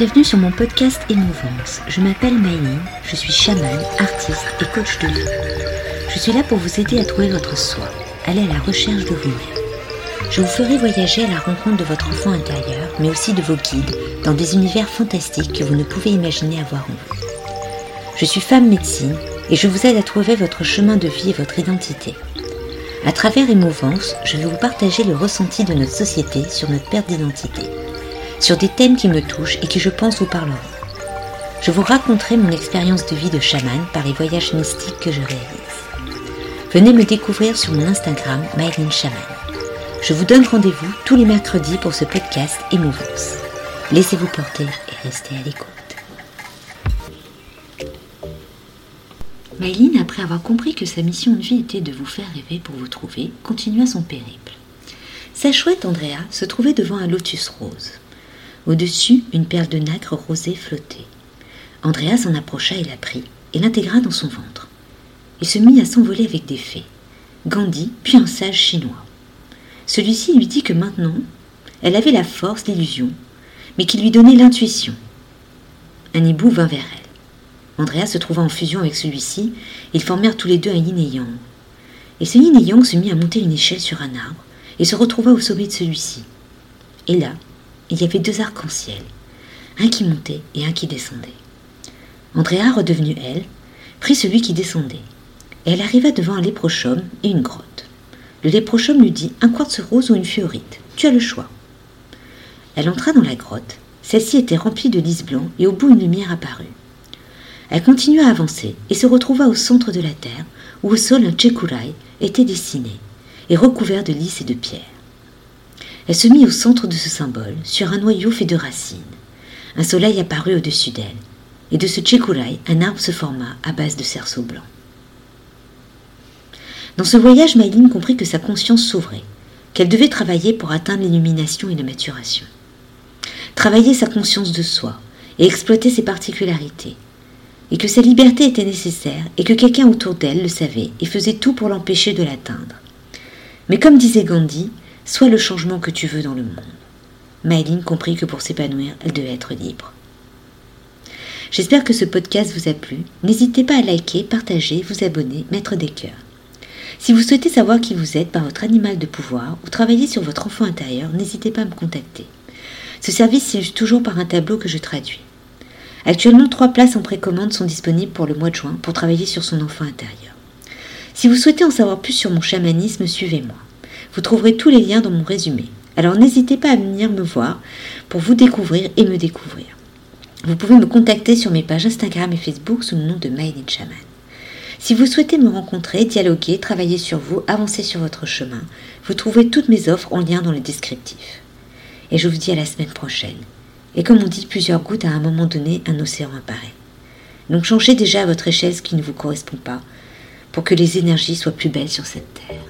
Bienvenue sur mon podcast Émouvance. Je m'appelle Maïline, je suis chamane, artiste et coach de vie. Je suis là pour vous aider à trouver votre soi, aller à la recherche de vous-même. Je vous ferai voyager à la rencontre de votre enfant intérieur, mais aussi de vos guides, dans des univers fantastiques que vous ne pouvez imaginer avoir en vous. Je suis femme médecine et je vous aide à trouver votre chemin de vie et votre identité. À travers Émouvance, je vais vous partager le ressenti de notre société sur notre perte d'identité sur des thèmes qui me touchent et qui je pense vous parleront. Je vous raconterai mon expérience de vie de chaman par les voyages mystiques que je réalise. Venez me découvrir sur mon Instagram Myline Chaman. Je vous donne rendez-vous tous les mercredis pour ce podcast Émouvance. Laissez-vous porter et restez à l'écoute. Myline, après avoir compris que sa mission de vie était de vous faire rêver pour vous trouver, continua son périple. Sa chouette Andrea se trouvait devant un lotus rose. Au-dessus, une perle de nacre rosée flottait. Andrea s'en approcha et la prit, et l'intégra dans son ventre. Il se mit à s'envoler avec des fées, Gandhi, puis un sage chinois. Celui-ci lui dit que maintenant, elle avait la force, l'illusion, mais qui lui donnait l'intuition. Un hibou vint vers elle. Andrea se trouva en fusion avec celui-ci, ils formèrent tous les deux un yin et yang. Et ce yin et yang se mit à monter une échelle sur un arbre, et se retrouva au sommet de celui-ci. Et là, il y avait deux arcs-en-ciel, un qui montait et un qui descendait. Andrea, redevenue elle, prit celui qui descendait, et elle arriva devant un léprochaume et une grotte. Le léprochaume lui dit un quartz rose ou une fiorite, tu as le choix. Elle entra dans la grotte, celle-ci était remplie de lys blancs et au bout une lumière apparut. Elle continua à avancer et se retrouva au centre de la terre où au sol un tchekourai était dessiné et recouvert de lys et de pierres. Elle se mit au centre de ce symbole, sur un noyau fait de racines. Un soleil apparut au-dessus d'elle, et de ce tchekourai, un arbre se forma à base de cerceaux blancs. Dans ce voyage, Maïline comprit que sa conscience s'ouvrait, qu'elle devait travailler pour atteindre l'illumination et la maturation. Travailler sa conscience de soi et exploiter ses particularités, et que sa liberté était nécessaire et que quelqu'un autour d'elle le savait et faisait tout pour l'empêcher de l'atteindre. Mais comme disait Gandhi, Sois le changement que tu veux dans le monde. Maëline comprit que pour s'épanouir, elle devait être libre. J'espère que ce podcast vous a plu. N'hésitez pas à liker, partager, vous abonner, mettre des cœurs. Si vous souhaitez savoir qui vous êtes par votre animal de pouvoir ou travailler sur votre enfant intérieur, n'hésitez pas à me contacter. Ce service s'illustre toujours par un tableau que je traduis. Actuellement, trois places en précommande sont disponibles pour le mois de juin pour travailler sur son enfant intérieur. Si vous souhaitez en savoir plus sur mon chamanisme, suivez-moi. Vous trouverez tous les liens dans mon résumé. Alors n'hésitez pas à venir me voir pour vous découvrir et me découvrir. Vous pouvez me contacter sur mes pages Instagram et Facebook sous le nom de Made in Shaman. Si vous souhaitez me rencontrer, dialoguer, travailler sur vous, avancer sur votre chemin, vous trouverez toutes mes offres en lien dans le descriptif. Et je vous dis à la semaine prochaine. Et comme on dit, plusieurs gouttes à un moment donné, un océan apparaît. Donc changez déjà à votre échelle ce qui ne vous correspond pas pour que les énergies soient plus belles sur cette terre.